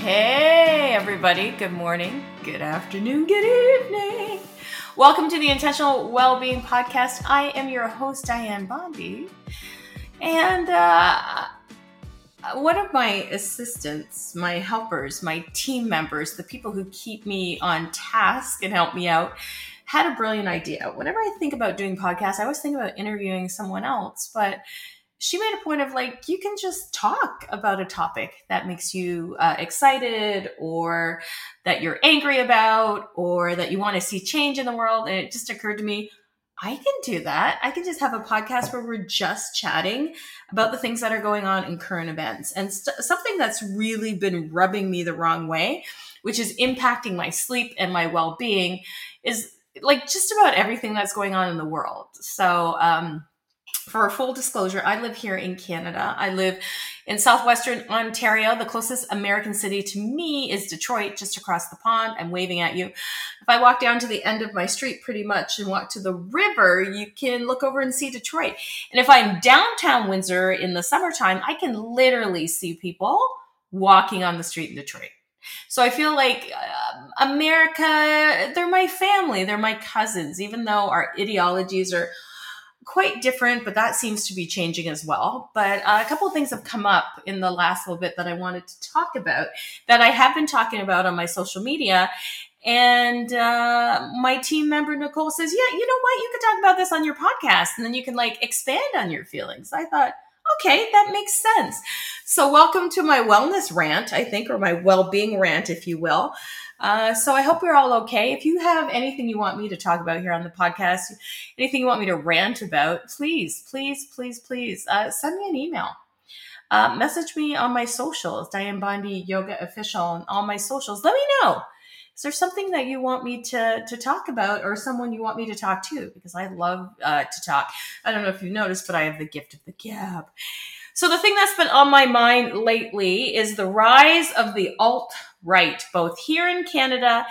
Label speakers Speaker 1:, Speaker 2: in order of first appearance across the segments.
Speaker 1: Hey, everybody. Good morning, good afternoon, good evening. Welcome to the Intentional Wellbeing Podcast. I am your host, Diane Bondi. And uh, one of my assistants, my helpers, my team members, the people who keep me on task and help me out, had a brilliant idea. Whenever I think about doing podcasts, I always think about interviewing someone else, but she made a point of like you can just talk about a topic that makes you uh, excited or that you're angry about or that you want to see change in the world and it just occurred to me i can do that. I can just have a podcast where we're just chatting about the things that are going on in current events. And st- something that's really been rubbing me the wrong way which is impacting my sleep and my well-being is like just about everything that's going on in the world. So um for full disclosure, I live here in Canada. I live in southwestern Ontario. The closest American city to me is Detroit, just across the pond. I'm waving at you. If I walk down to the end of my street pretty much and walk to the river, you can look over and see Detroit. And if I'm downtown Windsor in the summertime, I can literally see people walking on the street in Detroit. So I feel like uh, America, they're my family, they're my cousins, even though our ideologies are quite different, but that seems to be changing as well. But uh, a couple of things have come up in the last little bit that I wanted to talk about that I have been talking about on my social media. And uh, my team member Nicole says, "Yeah, you know what? You could talk about this on your podcast, and then you can like expand on your feelings." I thought, okay, that makes sense. So, welcome to my wellness rant, I think, or my well-being rant, if you will. Uh, so I hope we're all okay. If you have anything you want me to talk about here on the podcast, anything you want me to rant about, please, please, please, please uh, send me an email. Uh, message me on my socials, Diane Bondi Yoga Official, on all my socials. Let me know. Is there something that you want me to, to talk about or someone you want me to talk to? Because I love uh, to talk. I don't know if you've noticed, but I have the gift of the gab. So the thing that's been on my mind lately is the rise of the alt right, both here in Canada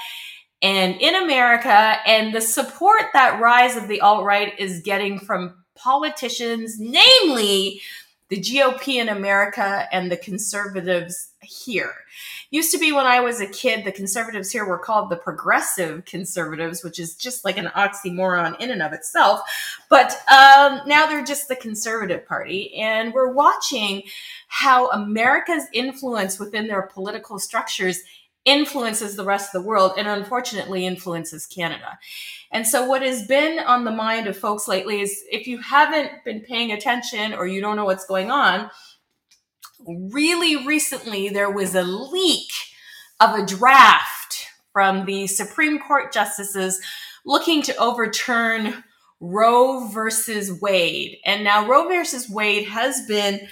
Speaker 1: and in America, and the support that rise of the alt right is getting from politicians, namely the GOP in America and the conservatives here. Used to be when I was a kid, the conservatives here were called the progressive conservatives, which is just like an oxymoron in and of itself. But um, now they're just the conservative party. And we're watching how America's influence within their political structures influences the rest of the world and unfortunately influences Canada. And so, what has been on the mind of folks lately is if you haven't been paying attention or you don't know what's going on, really recently there was a leak of a draft from the Supreme Court justices looking to overturn Roe versus Wade. And now, Roe versus Wade has been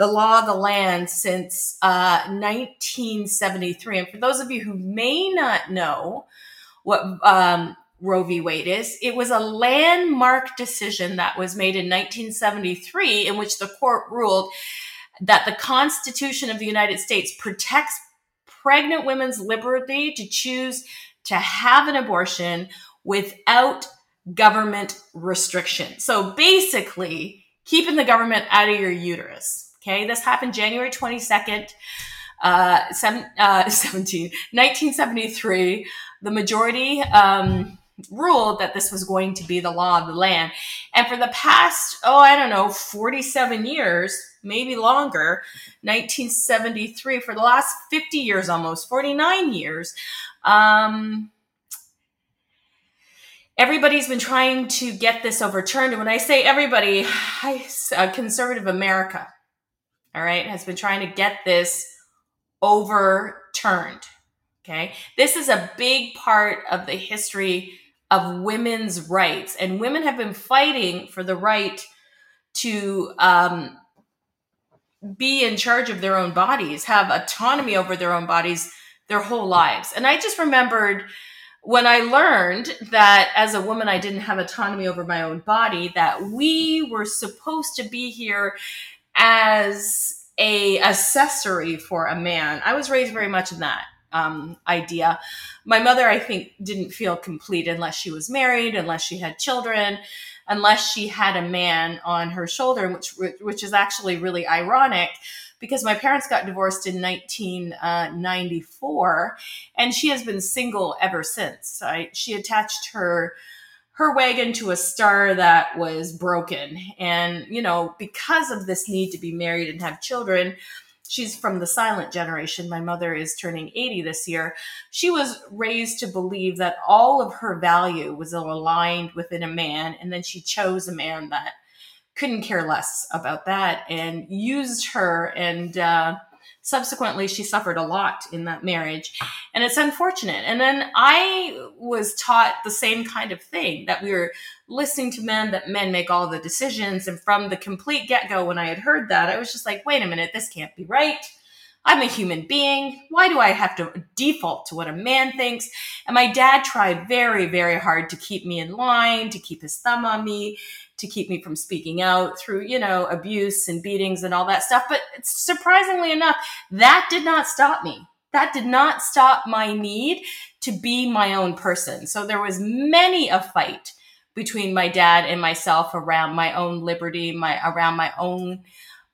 Speaker 1: the law of the land since uh, 1973. And for those of you who may not know what um, Roe v. Wade is, it was a landmark decision that was made in 1973 in which the court ruled that the Constitution of the United States protects pregnant women's liberty to choose to have an abortion without government restriction. So basically, keeping the government out of your uterus. Okay, this happened January 22nd, uh, seven, uh, 17, 1973. The majority um, ruled that this was going to be the law of the land. And for the past, oh, I don't know, 47 years, maybe longer, 1973, for the last 50 years almost, 49 years, um, everybody's been trying to get this overturned. And when I say everybody, I, uh, conservative America, all right, has been trying to get this overturned. Okay. This is a big part of the history of women's rights, and women have been fighting for the right to um, be in charge of their own bodies, have autonomy over their own bodies their whole lives. And I just remembered when I learned that as a woman, I didn't have autonomy over my own body, that we were supposed to be here as a accessory for a man. I was raised very much in that. um, idea. My mother, I think, didn't feel complete unless she was married, unless she had children, unless she had a man on her shoulder, which which is actually really ironic because my parents got divorced in 1994 and she has been single ever since. I, she attached her her wagon to a star that was broken and you know because of this need to be married and have children she's from the silent generation. My mother is turning 80 this year. She was raised to believe that all of her value was aligned within a man, and then she chose a man that couldn't care less about that and used her and uh, subsequently she suffered a lot in that marriage ah. and it's unfortunate and then i was taught the same kind of thing that we were listening to men that men make all the decisions and from the complete get-go when i had heard that i was just like wait a minute this can't be right I'm a human being. Why do I have to default to what a man thinks? And my dad tried very, very hard to keep me in line, to keep his thumb on me, to keep me from speaking out through, you know, abuse and beatings and all that stuff. But surprisingly enough, that did not stop me. That did not stop my need to be my own person. So there was many a fight between my dad and myself around my own liberty, my around my own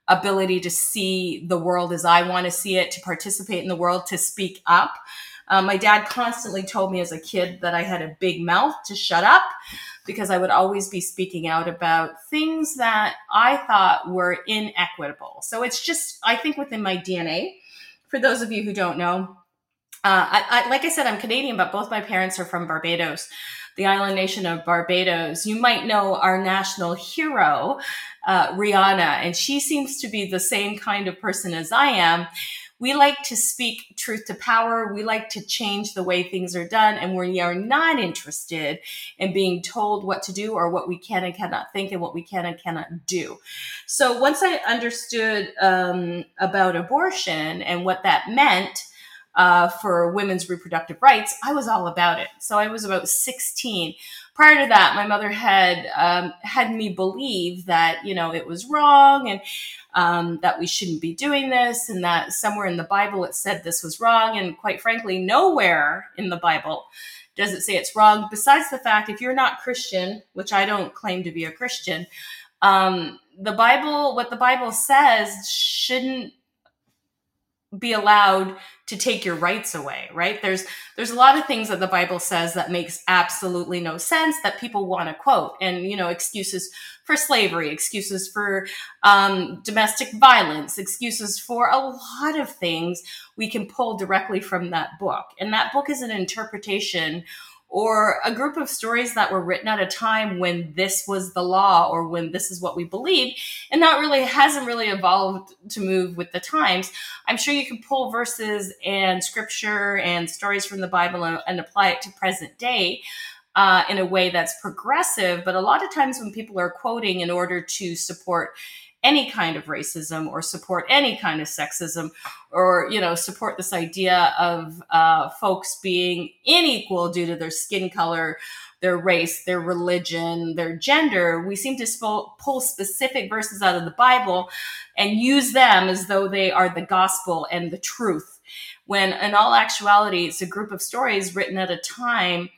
Speaker 1: ability to see the world as I want to see it, to participate in the world, to speak up. Um, my dad constantly told me as a kid that I had a big mouth to shut up because I would always be speaking out about things that I thought were inequitable. So it's just, I think, within my DNA. For those of you who don't know, uh, I, I, like I said, I'm Canadian, but both my parents are from Barbados, the island nation of Barbados. You might know our national hero, uh, Rihanna, and she seems to be the same kind of person as I am we like to speak truth to power. We like to change the way things are done. And we are not interested in being told what to do or what we can and cannot think and what we can and cannot do. So once I understood um, about abortion and what that meant, uh, for women's reproductive rights, I was all about it. So I was about 16. Prior to that, my mother had um, had me believe that you know it was wrong and um, that we shouldn't be doing this, and that somewhere in the Bible it said this was wrong. And quite frankly, nowhere in the Bible does it say it's wrong. Besides the fact, if you're not Christian, which I don't claim to be a Christian, um, the Bible, what the Bible says, shouldn't be allowed to take your rights away right? There's there's a lot of things that the bible says that makes absolutely no sense that people want to quote. And you know excuses for slavery excuses for um, domestic violence excuses for a lot of things we can pull directly from that book. And that book is an interpretation or a group of stories that were written at a time when this was the law or when this is what we believe. And that really hasn't really evolved to move with the times. I'm sure you can pull verses and scripture and stories from the bible and, and apply it to present day uh, in a way that's progressive. But a lot of times when people are quoting in order to support any kind of racism or support any kind of sexism or you know support this idea of uh, folks being unequal due to their skin color their race their religion their gender we seem to sp- pull specific verses out of the bible and use them as though they are the gospel and the truth when in all actuality it's a group of stories written at a time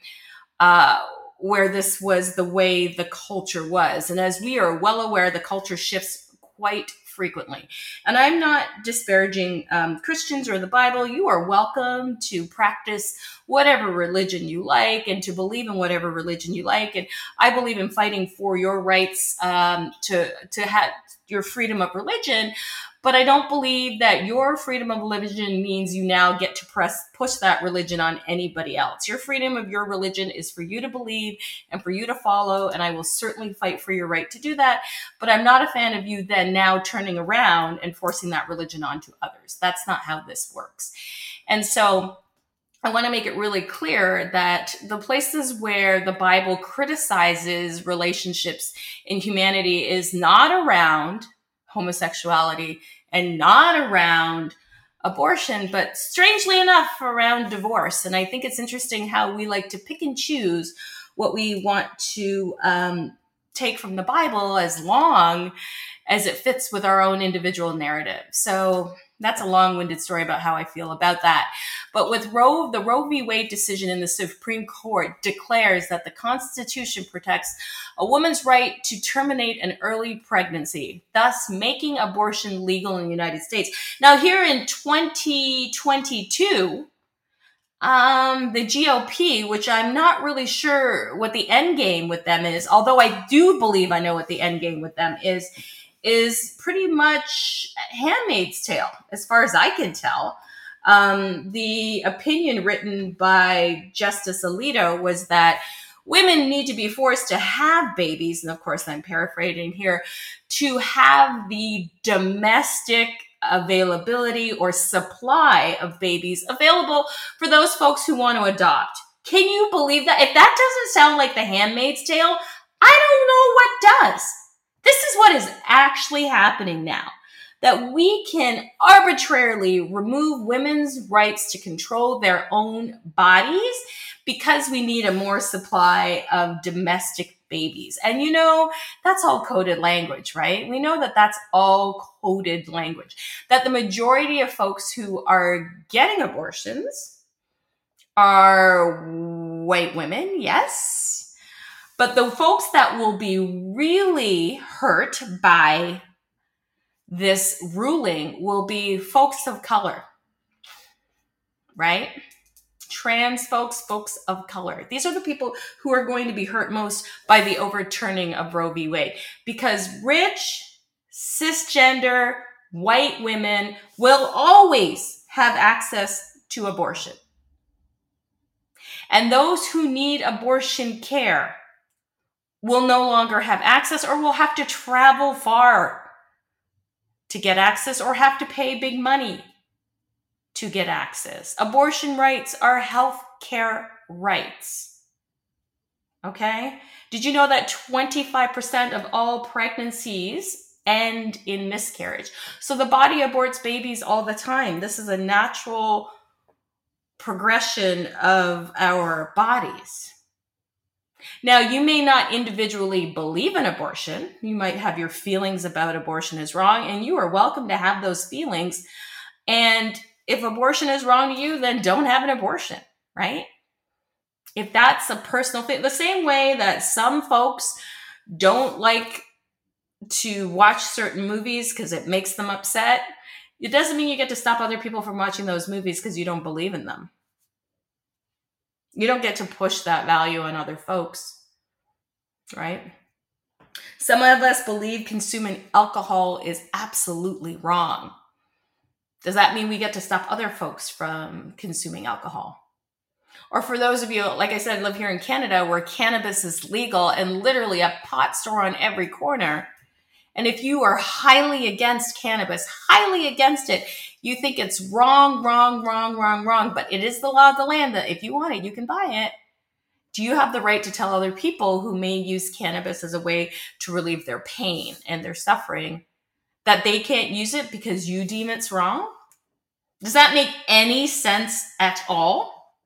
Speaker 1: uh, where this was the way the culture was. And as we are well aware, the culture shifts quite frequently. And I'm not disparaging um, Christians or the Bible. You are welcome to practice whatever religion you like and to believe in whatever religion you like. And I believe in fighting for your rights um, to to have your freedom of religion. But I don't believe that your freedom of religion means you now get to press push that religion on anybody else. Your freedom of your religion is for you to believe and for you to follow, and I will certainly fight for your right to do that. But I'm not a fan of you then now turning around and forcing that religion onto others. That's not how this works. And so I want to make it really clear that the places where the Bible criticizes relationships in humanity is not around homosexuality and not around abortion, but strangely enough, around divorce. And I think it's interesting how we like to pick and choose what we want to um, take from the Bible as long as it fits with our own individual narrative. So That's a long-winded story about how I feel about that. But with Roe, the Roe v. Wade decision in the Supreme Court declares that the Constitution protects a woman's right to terminate an early pregnancy, thus making abortion legal in the United States. Now, here in 2022, um, the GOP, which I'm not really sure what the end game with them is, although I do believe I know what the end game with them is, is pretty much Handmaid's Tale, as far as I can tell. Um, the opinion written by Justice Alito was that women need to be forced to have babies, and of course, I'm paraphrasing here, to have the domestic availability or supply of babies available for those folks who want to adopt. Can you believe that? If that doesn't sound like the handmaid's tale, I don't know what does. This is what is actually happening now. That we can arbitrarily remove women's rights to control their own bodies because we need a more supply of domestic babies. And you know, that's all coded language, right? We know that that's all coded language. That the majority of folks who are getting abortions are white women, yes. But the folks that will be really hurt by this ruling will be folks of color, right? trans folks, folks of color. These are the people who are going to be hurt most by the overturning of Roe v. Wade because rich, cisgender, white women will always have access to abortion. And those who need abortion care will no longer have access or will have to travel far to get access or have to pay big money to get access. Abortion rights are health care rights. Okay? Did you know that 25% of all pregnancies end in miscarriage? So the body aborts babies all the time. This is a natural progression of our bodies. Now, you may not individually believe in abortion. You might have your feelings about abortion is wrong, and you are welcome to have those feelings. And if abortion is wrong to you, then don't have an abortion, right? If that's a personal thing, the same way that some folks don't like to watch certain movies because it makes them upset, it doesn't mean you get to stop other people from watching those movies because you don't believe in them. You don't get to push that value on other folks, right? Some of us believe consuming alcohol is absolutely wrong. Does that mean we get to stop other folks from consuming alcohol? Or for those of you, like I said, live here in Canada where cannabis is legal and literally a pot store on every corner. And if you are highly against cannabis, highly against it, you think it's wrong, wrong, wrong, wrong, wrong, but it is the law of the land that if you want it, you can buy it. Do you have the right to tell other people who may use cannabis as a way to relieve their pain and their suffering that they can't use it because you deem it's wrong? Does that make any sense at all?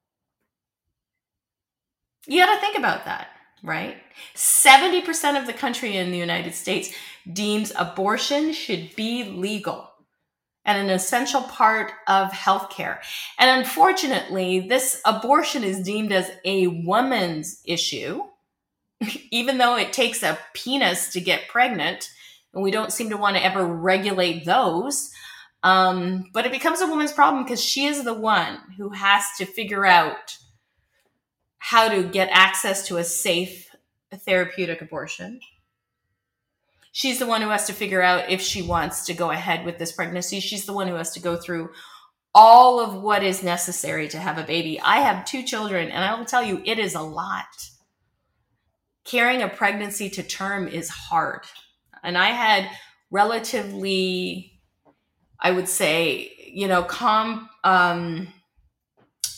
Speaker 1: You got to think about that, right? 70% of the country in the United States deems abortion should be legal and an essential part of healthcare. And unfortunately, this abortion is deemed as a woman's issue, even though it takes a penis to get pregnant and we don't seem to want to ever regulate those. Um, but it becomes a woman's problem because she is the one who has to figure out how to get access to a safe therapeutic abortion. She's the one who has to figure out if she wants to go ahead with this pregnancy. She's the one who has to go through all of what is necessary to have a baby. I have two children, and I will tell you, it is a lot. Carrying a pregnancy to term is hard and I had relatively, I would say, you know, calm. Um,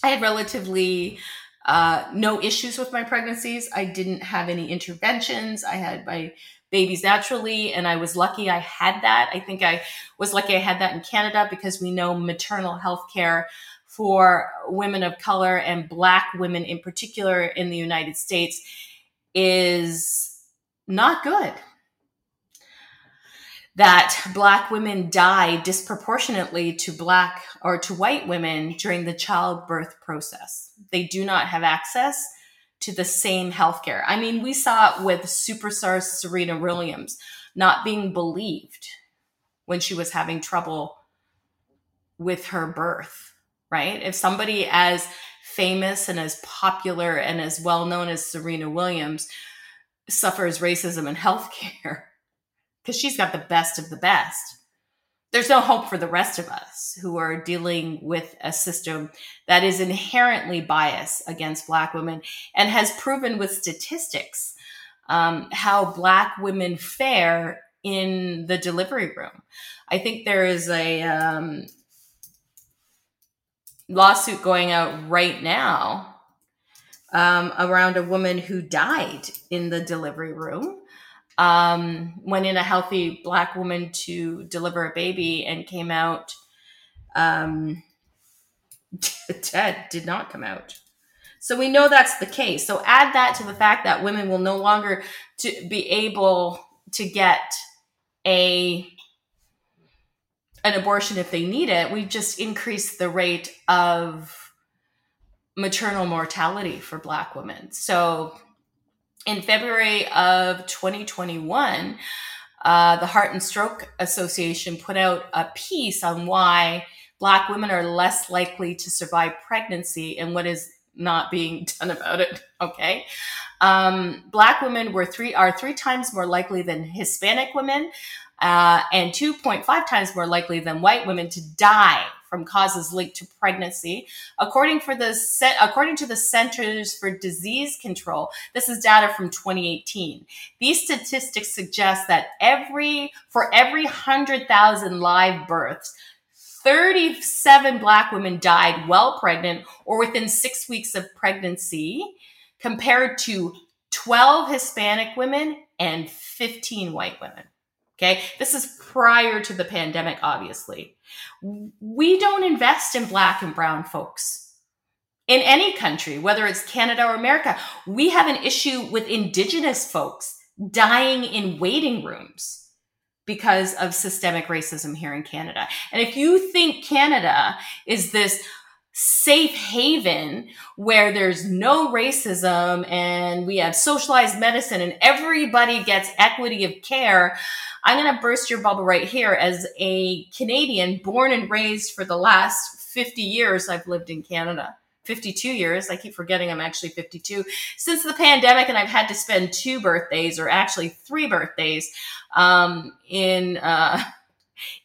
Speaker 1: I had relatively uh, no issues with my pregnancies. I didn't have any interventions. I had my babies naturally, and I was lucky I had that. I think I was lucky I had that in Canada because we know maternal health care for women of color and Black women in particular in the United States is not good that black women die disproportionately to black or to white women during the childbirth process. They do not have access to the same healthcare. I mean, we saw it with superstar Serena Williams not being believed when she was having trouble with her birth, right? If somebody as famous and as popular and as well known as Serena Williams suffers racism in healthcare, because she's got the best of the best. There's no hope for the rest of us who are dealing with a system that is inherently biased against Black women and has proven with statistics um, how Black women fare in the delivery room. I think there is a um, lawsuit going out right now um, around a woman who died in the delivery room um, went in a healthy black woman to deliver a baby and came out um, dead, did not come out. So we know that's the case. So add that to the fact that women will no longer to be able to get a an abortion if they need it. We've just increased the rate of maternal mortality for black women. So in February of 2021, uh, the Heart and Stroke Association put out a piece on why Black women are less likely to survive pregnancy and what is not being done about it. Okay. Um, black women were three are three times more likely than Hispanic women, uh, and 2.5 times more likely than white women to die from causes linked to pregnancy. According for the according to the Centers for Disease Control, this is data from 2018. These statistics suggest that every for every 100,000 live births, 37 black women died while pregnant or within 6 weeks of pregnancy compared to 12 Hispanic women and 15 white women. Okay. This is prior to the pandemic, obviously. We don't invest in black and brown folks in any country, whether it's Canada or America. We have an issue with indigenous folks dying in waiting rooms because of systemic racism here in Canada. And if you think Canada is this safe haven where there's no racism and we have socialized medicine and everybody gets equity of care. I'm going to burst your bubble right here. As a Canadian born and raised for the last 50 years, I've lived in Canada. 52 years. I keep forgetting I'm actually 52 since the pandemic, and I've had to spend two birthdays, or actually three birthdays, um, in uh,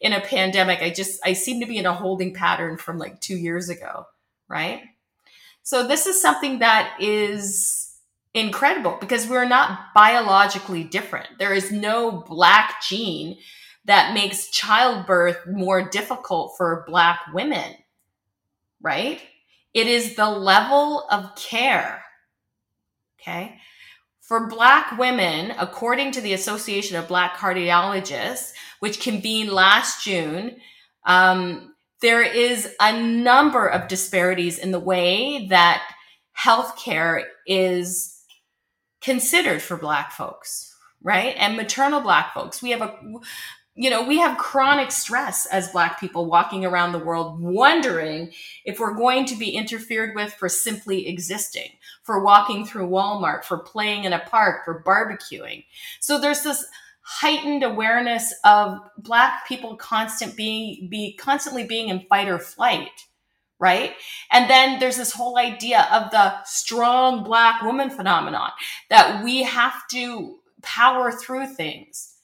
Speaker 1: in a pandemic. I just, I seem to be in a holding pattern from like two years ago, right? So this is something that is incredible because we're not biologically different. There is no black gene that makes childbirth more difficult for black women, right? It is the level of care. Okay. For Black women, according to the Association of Black Cardiologists, which convened last June, um, there is a number of disparities in the way that healthcare is considered for Black folks, right? And maternal Black folks. We have a you know, we have chronic stress as Black people walking around the world wondering if we're going to be interfered with for simply existing, for walking through Walmart, for playing in a park, for barbecuing. So there's this heightened awareness of Black people constant being, be constantly being in fight or flight. Right. And then there's this whole idea of the strong Black woman phenomenon that we have to power through things.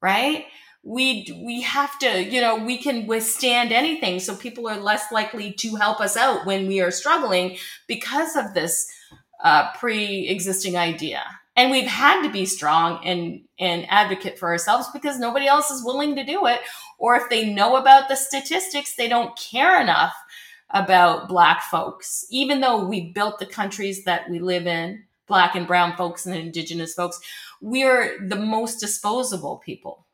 Speaker 1: Right we we have to you know we can withstand anything so people are less likely to help us out when we are struggling because of this uh, pre-existing idea and we've had to be strong and and advocate for ourselves because nobody else is willing to do it or if they know about the statistics they don't care enough about black folks even though we built the countries that we live in black and brown folks and indigenous folks we're the most disposable people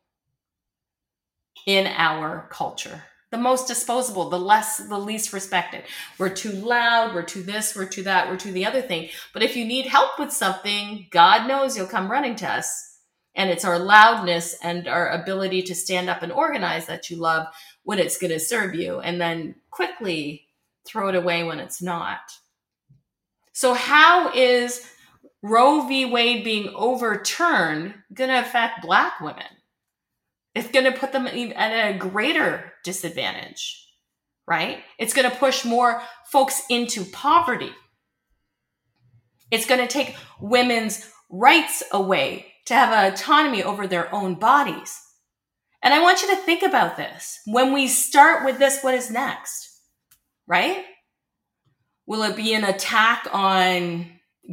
Speaker 1: in our culture. The most disposable, the less, the least respected. We're too loud, we're too this, we're too that, we're too the other thing. But if you need help with something, God knows you'll come running to us. And it's our loudness and our ability to stand up and organize that you love when it's going to serve you, and then quickly throw it away when it's not. So, how is Roe v. Wade being overturned going to affect Black women? It's going to put them at a greater disadvantage, right? It's going to push more folks into poverty. It's going to take women's rights away to have autonomy over their own bodies. And I want you to think about this. When we start with this, what is next? Right? Will it be an attack on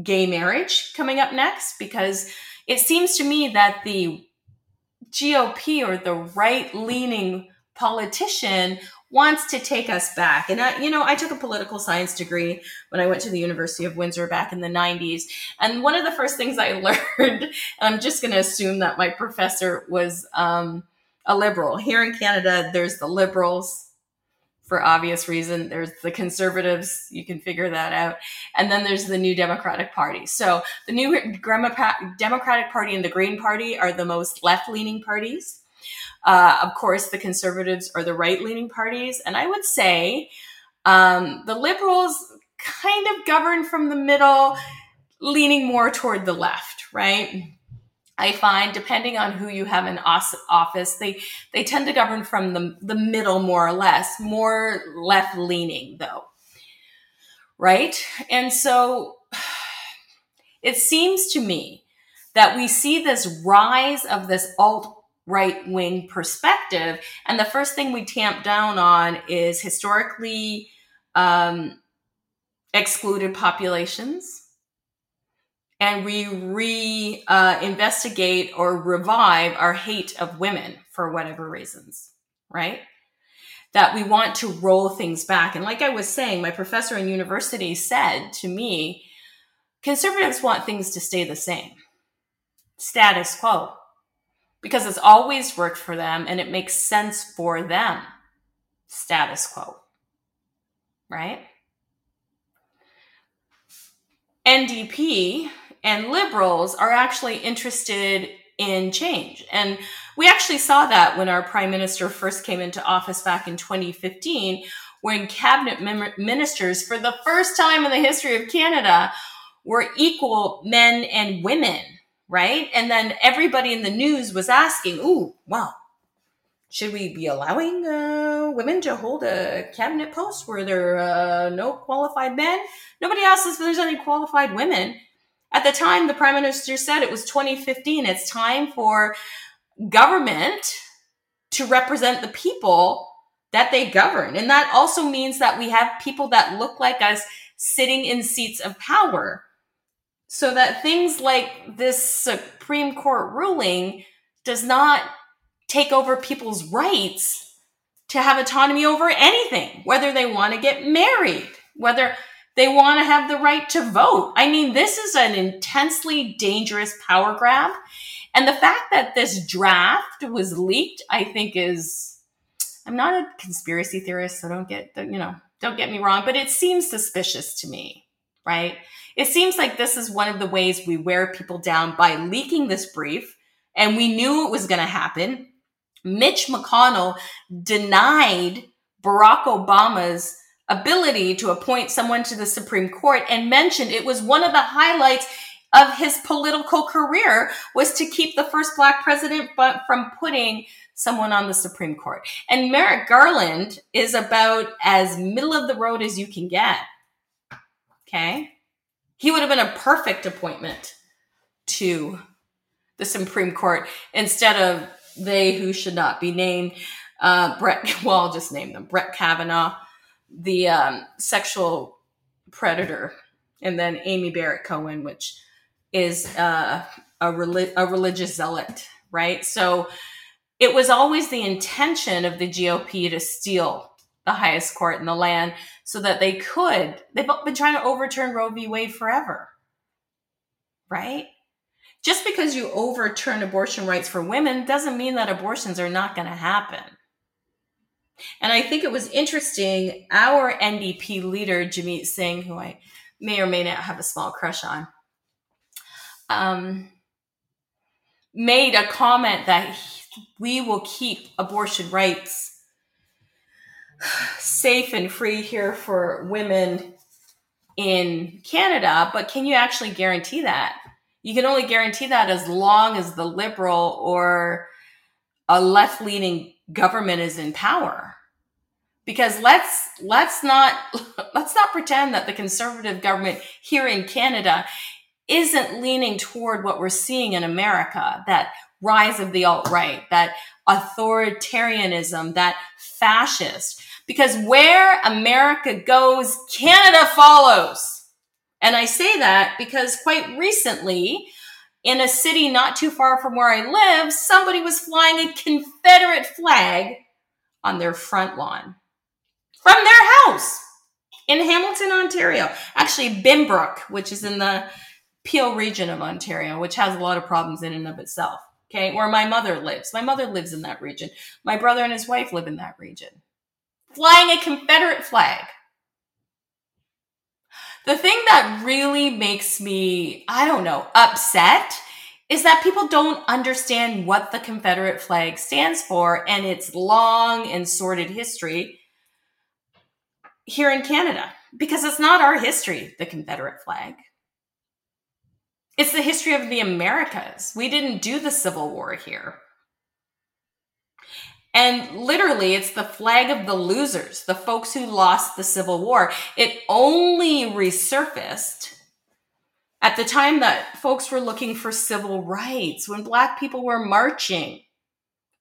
Speaker 1: gay marriage coming up next? Because it seems to me that the GOP or the right leaning politician wants to take us back. And I, you know, I took a political science degree when I went to the University of Windsor back in the 90s. And one of the first things I learned, I'm just going to assume that my professor was um, a liberal. Here in Canada, there's the liberals for obvious reason. There's the conservatives. You can figure that out. And then there's the new Democratic Party. So the new Democratic Party and the Green Party are the most left leaning parties. Uh, of course, the conservatives are the right leaning parties. And I would say um, the liberals kind of govern from the middle, leaning more toward the left, right? I find depending on who you have in office, they they tend to govern from the the middle more or less, more left leaning though, right? And so it seems to me that we see this rise of this alt right wing perspective. And the first thing we tamp down on is historically um, excluded populations. And we re uh, investigate or revive our hate of women for whatever reasons, right? That we want to roll things back. And like I was saying, my professor in university said to me, conservatives want things to stay the same, status quo because it's always worked for them and it makes sense for them. Status quo. Right? NDP and liberals are actually interested in change. And we actually saw that when our prime minister first came into office back in 2015, when cabinet ministers, for the first time in the history of Canada, were equal men and women right? And then everybody in the news was asking, "Ooh, well, should we be allowing uh, women to hold a cabinet post where there are uh, no qualified men?" Nobody asked us if there's any qualified women. At the time, the prime minister said it was 2015. It's time for government to represent the people that they govern. And that also means that we have people that look like us sitting in seats of power so that things like this Supreme Court ruling does not take over people's rights to have autonomy over anything, whether they want to get married, whether they want to have the right to vote. I mean, this is an intensely dangerous power grab. And the fact that this draft was leaked, I think is, I'm not a conspiracy theorist, so don't get, you know, don't get me wrong, but it seems suspicious to me, right? It seems like this is one of the ways we wear people down by leaking this brief, and we knew it was going to happen. Mitch McConnell denied Barack Obama's ability to appoint someone to the Supreme Court and mentioned it was one of the highlights of his political career was to keep the first black president from putting someone on the Supreme Court. And Merrick Garland is about as middle of the road as you can get. Okay. He would have been a perfect appointment to the Supreme Court instead of they who should not be named. Uh, Brett, well, I'll just name them Brett Kavanaugh, the um, sexual predator, and then Amy Barrett Cohen, which is uh, a, a religious zealot, right? So it was always the intention of the GOP to steal the highest court in the land so that they could. They've been trying to overturn Roe v. Wade forever, right? Just because you overturn abortion rights for women doesn't mean that abortions are not going to happen. And I think it was interesting. Our NDP leader, Jagmeet Singh, who I may or may not have a small crush on, um, made a comment that we will keep abortion rights safe and free here for women in Canada, but can you actually guarantee that? You can only guarantee that as long as the liberal or a left leaning government is in power. Because let's let's not let's not pretend that the conservative government here in Canada isn't leaning toward what we're seeing in America, that rise of the alt right, that authoritarianism, that fascist. Because where America goes, Canada follows. And I say that because quite recently, in a city not too far from where I live, somebody was flying a Confederate flag on their front lawn from their house in Hamilton, Ontario. Actually, Binbrook, which is in the Peel region of Ontario, which has a lot of problems in and of itself. Okay, where my mother lives. My mother lives in that region. My brother and his wife live in that region. Flying a Confederate flag. The thing that really makes me, I don't know, upset is that people don't understand what the Confederate flag stands for and its long and sordid history here in Canada. Because it's not our history, the Confederate flag. It's the history of the Americas. We didn't do the Civil War here. And literally, it's the flag of the losers, the folks who lost the Civil War. It only resurfaced at the time that folks were looking for civil rights, when Black people were marching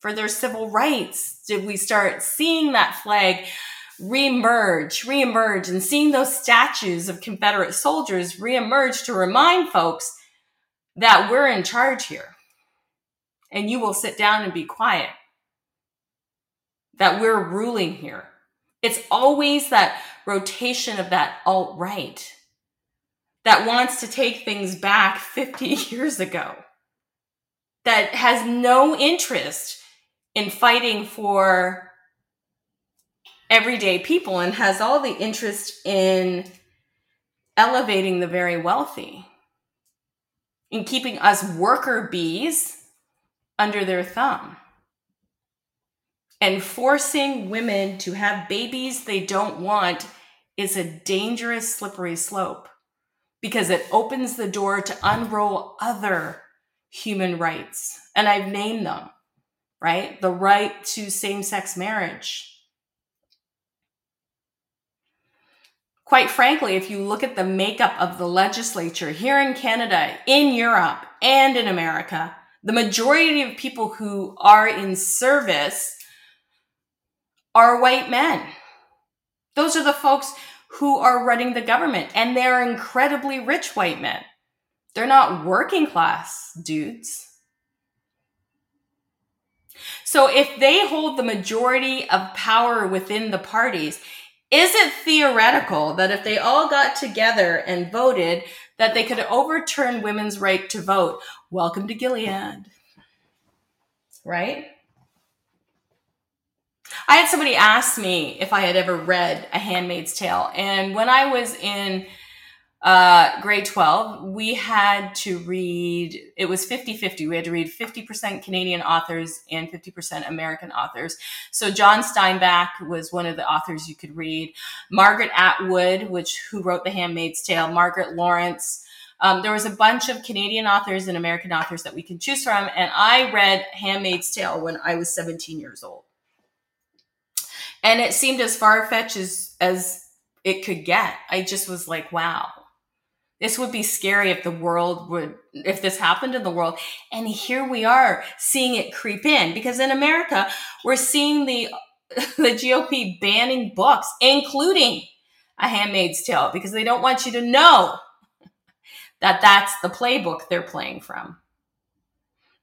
Speaker 1: for their civil rights, did we start seeing that flag reemerge, reemerge, and seeing those statues of Confederate soldiers reemerge to remind folks that we're in charge here. And you will sit down and be quiet, that we're ruling here. It's always that rotation of that alt right that wants to take things back 50 years ago, that has no interest in fighting for everyday people and has all the interest in elevating the very wealthy in keeping us worker bees under their thumb and forcing women to have babies they don't want is a dangerous slippery slope because it opens the door to unroll other human rights. And i've named them right? The right to same-sex marriage. Quite frankly, if you look at the makeup of the legislature here in Canada, in Europe, and in America, the majority of people who are in service are white men. Those are the folks who are running the government, and they're incredibly rich white men. They're not working class dudes. So if they hold the majority of power within the parties, is it theoretical that if they all got together and voted, that they could overturn women's right to vote? Welcome to Gilead. Right? I had somebody ask me if I had ever read A Handmaid's Tale. And when I was in uh, grade 12, we had to read, it was 50 50. We had to read 50% Canadian authors and 50% American authors. So John Steinbeck was one of the authors you could read. Margaret Atwood, which who wrote The Handmaid's Tale, Margaret Laurence. Um, there was a bunch of Canadian authors and American authors that we could choose from. And I read Handmaid's Tale when I was 17 years old. And it seemed as far fetched as, as it could get. I just was like, wow this would be scary if the world would, if this happened in the world. And here we are seeing it creep in because in America, we're seeing the, the GOP banning books, including A Handmaid's Tale, because they don't want you to know that that's the playbook they're playing from.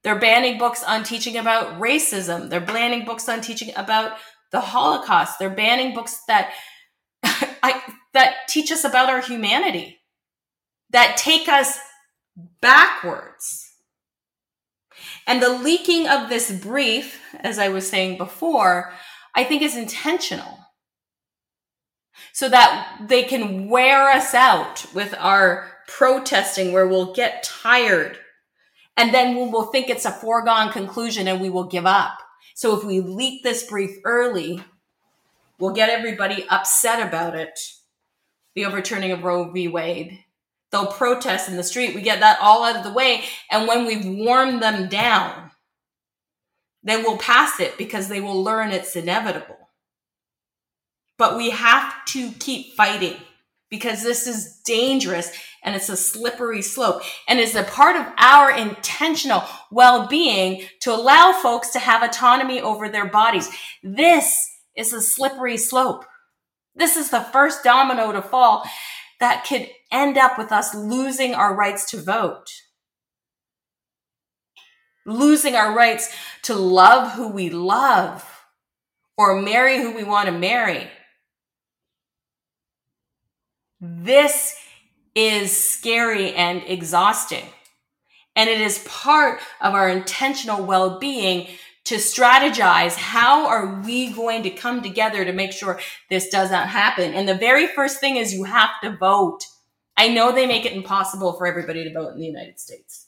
Speaker 1: They're banning books on teaching about racism. They're banning books on teaching about the Holocaust. They're banning books that I, that teach us about our humanity that take us backwards. And the leaking of this brief, as I was saying before, I think is intentional. So that they can wear us out with our protesting where we'll get tired And then we will think it's a foregone conclusion and we will give up. So if we leak this brief early, we'll get everybody upset about it. The overturning of Roe v. Wade. They'll protest in the street. We get that all out of the way. And when we've worn them down, then we'll pass it because they will learn it's inevitable. But we have to keep fighting because this is dangerous and it's a slippery slope and is a part of our intentional well-being to allow folks to have autonomy over their bodies. This is a slippery slope. This is the first domino to fall that could end up with us losing our rights to vote. Losing our rights to love who we love or marry who we want to marry this is scary and exhausting. And it is part of our intentional well being to strategize how are we going to come together to make sure this does not happen. And the very first thing is you have to vote. I know they make it impossible for everybody to vote in the United States.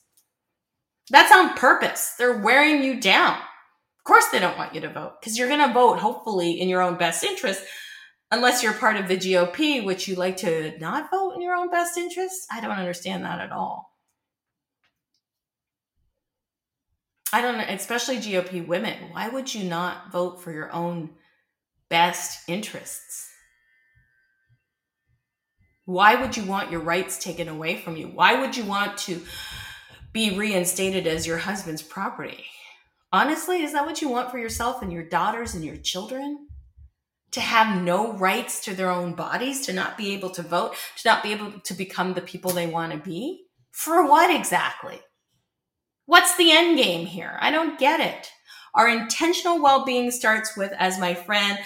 Speaker 1: That's on purpose. They're wearing you down. Of course, they don't want you to vote because you're going to vote, hopefully, in your own best interest unless you're part of the GOP, which you like to not vote in your own best interest. I don't understand that at all. I don't know, especially GOP women. Why would you not vote for your own best interests? Why would you want your rights taken away from you? Why would you want to be reinstated as your husband's property? Honestly, is that what you want for yourself and your daughters and your children? To have no rights to their own bodies, to not be able to vote, to not be able to become the people they want to be? For what exactly? What's the end game here? I don't get it. Our intentional well being starts with, as my friend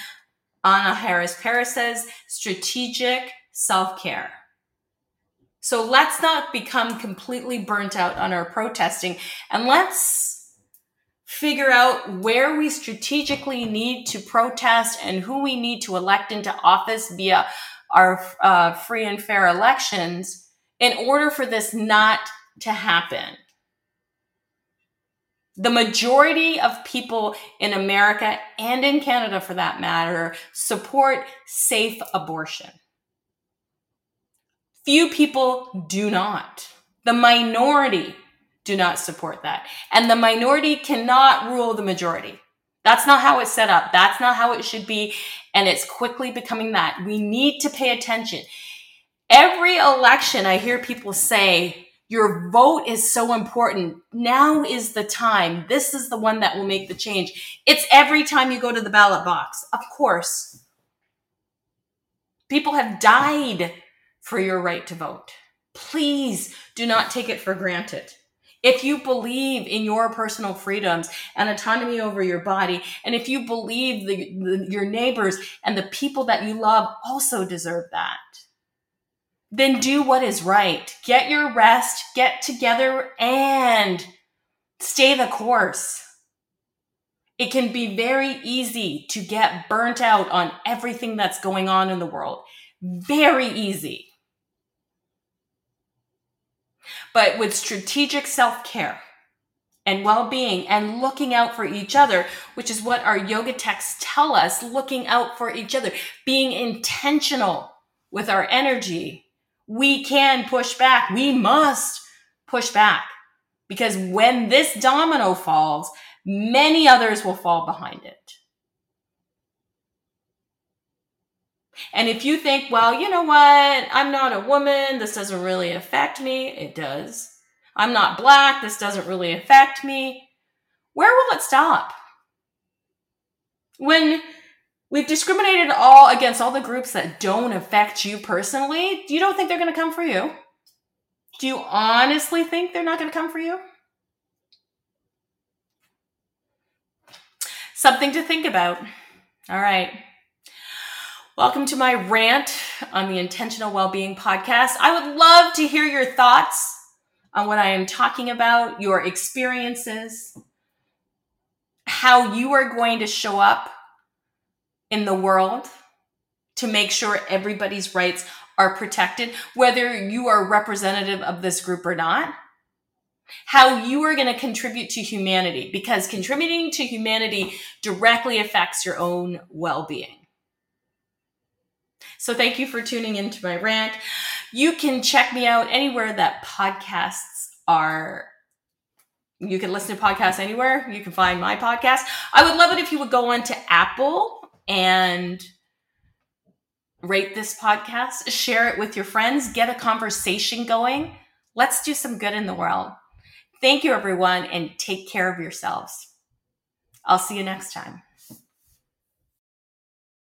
Speaker 1: Anna Harris Paris says, strategic self care. So let's not become completely burnt out on our protesting and let's figure out where we strategically need to protest and who we need to elect into office via our uh, free and fair elections in order for this not to happen. The majority of people in America and in Canada, for that matter, support safe abortion. Few people do not. The minority do not support that. And the minority cannot rule the majority. That's not how it's set up. That's not how it should be. And it's quickly becoming that. We need to pay attention. Every election, I hear people say, your vote is so important. Now is the time. This is the one that will make the change. It's every time you go to the ballot box. Of course. People have died for your right to vote. Please do not take it for granted. If you believe in your personal freedoms and autonomy over your body, and if you believe the, the, your neighbors and the people that you love also deserve that, then do what is right. Get your rest, get together, and stay the course. It can be very easy to get burnt out on everything that's going on in the world. Very easy. But with strategic self care and well being and looking out for each other, which is what our yoga texts tell us looking out for each other, being intentional with our energy, we can push back. We must push back because when this domino falls, many others will fall behind it. And if you think, well, you know what? I'm not a woman. This doesn't really affect me. It does. I'm not black. This doesn't really affect me. Where will it stop? When we've discriminated all against all the groups that don't affect you personally, you don't think they're going to come for you? Do you honestly think they're not going to come for you? Something to think about. All right. Welcome to my rant on the Intentional Wellbeing Podcast. I would love to hear your thoughts on what I am talking about, your experiences, how you are going to show up in the world to make sure everybody's rights are protected, whether you are representative of this group or not. how you are going to contribute to humanity because contributing to humanity directly affects your own well being. So, thank you for tuning into my rant. You can check me out anywhere that podcasts are. You can listen to podcasts anywhere. You can find my podcast. I would love it if you would go on to Apple and rate this podcast, share it with your friends, get a conversation going. Let's do some good in the world. Thank you, everyone, and take care of yourselves. I'll see you next time.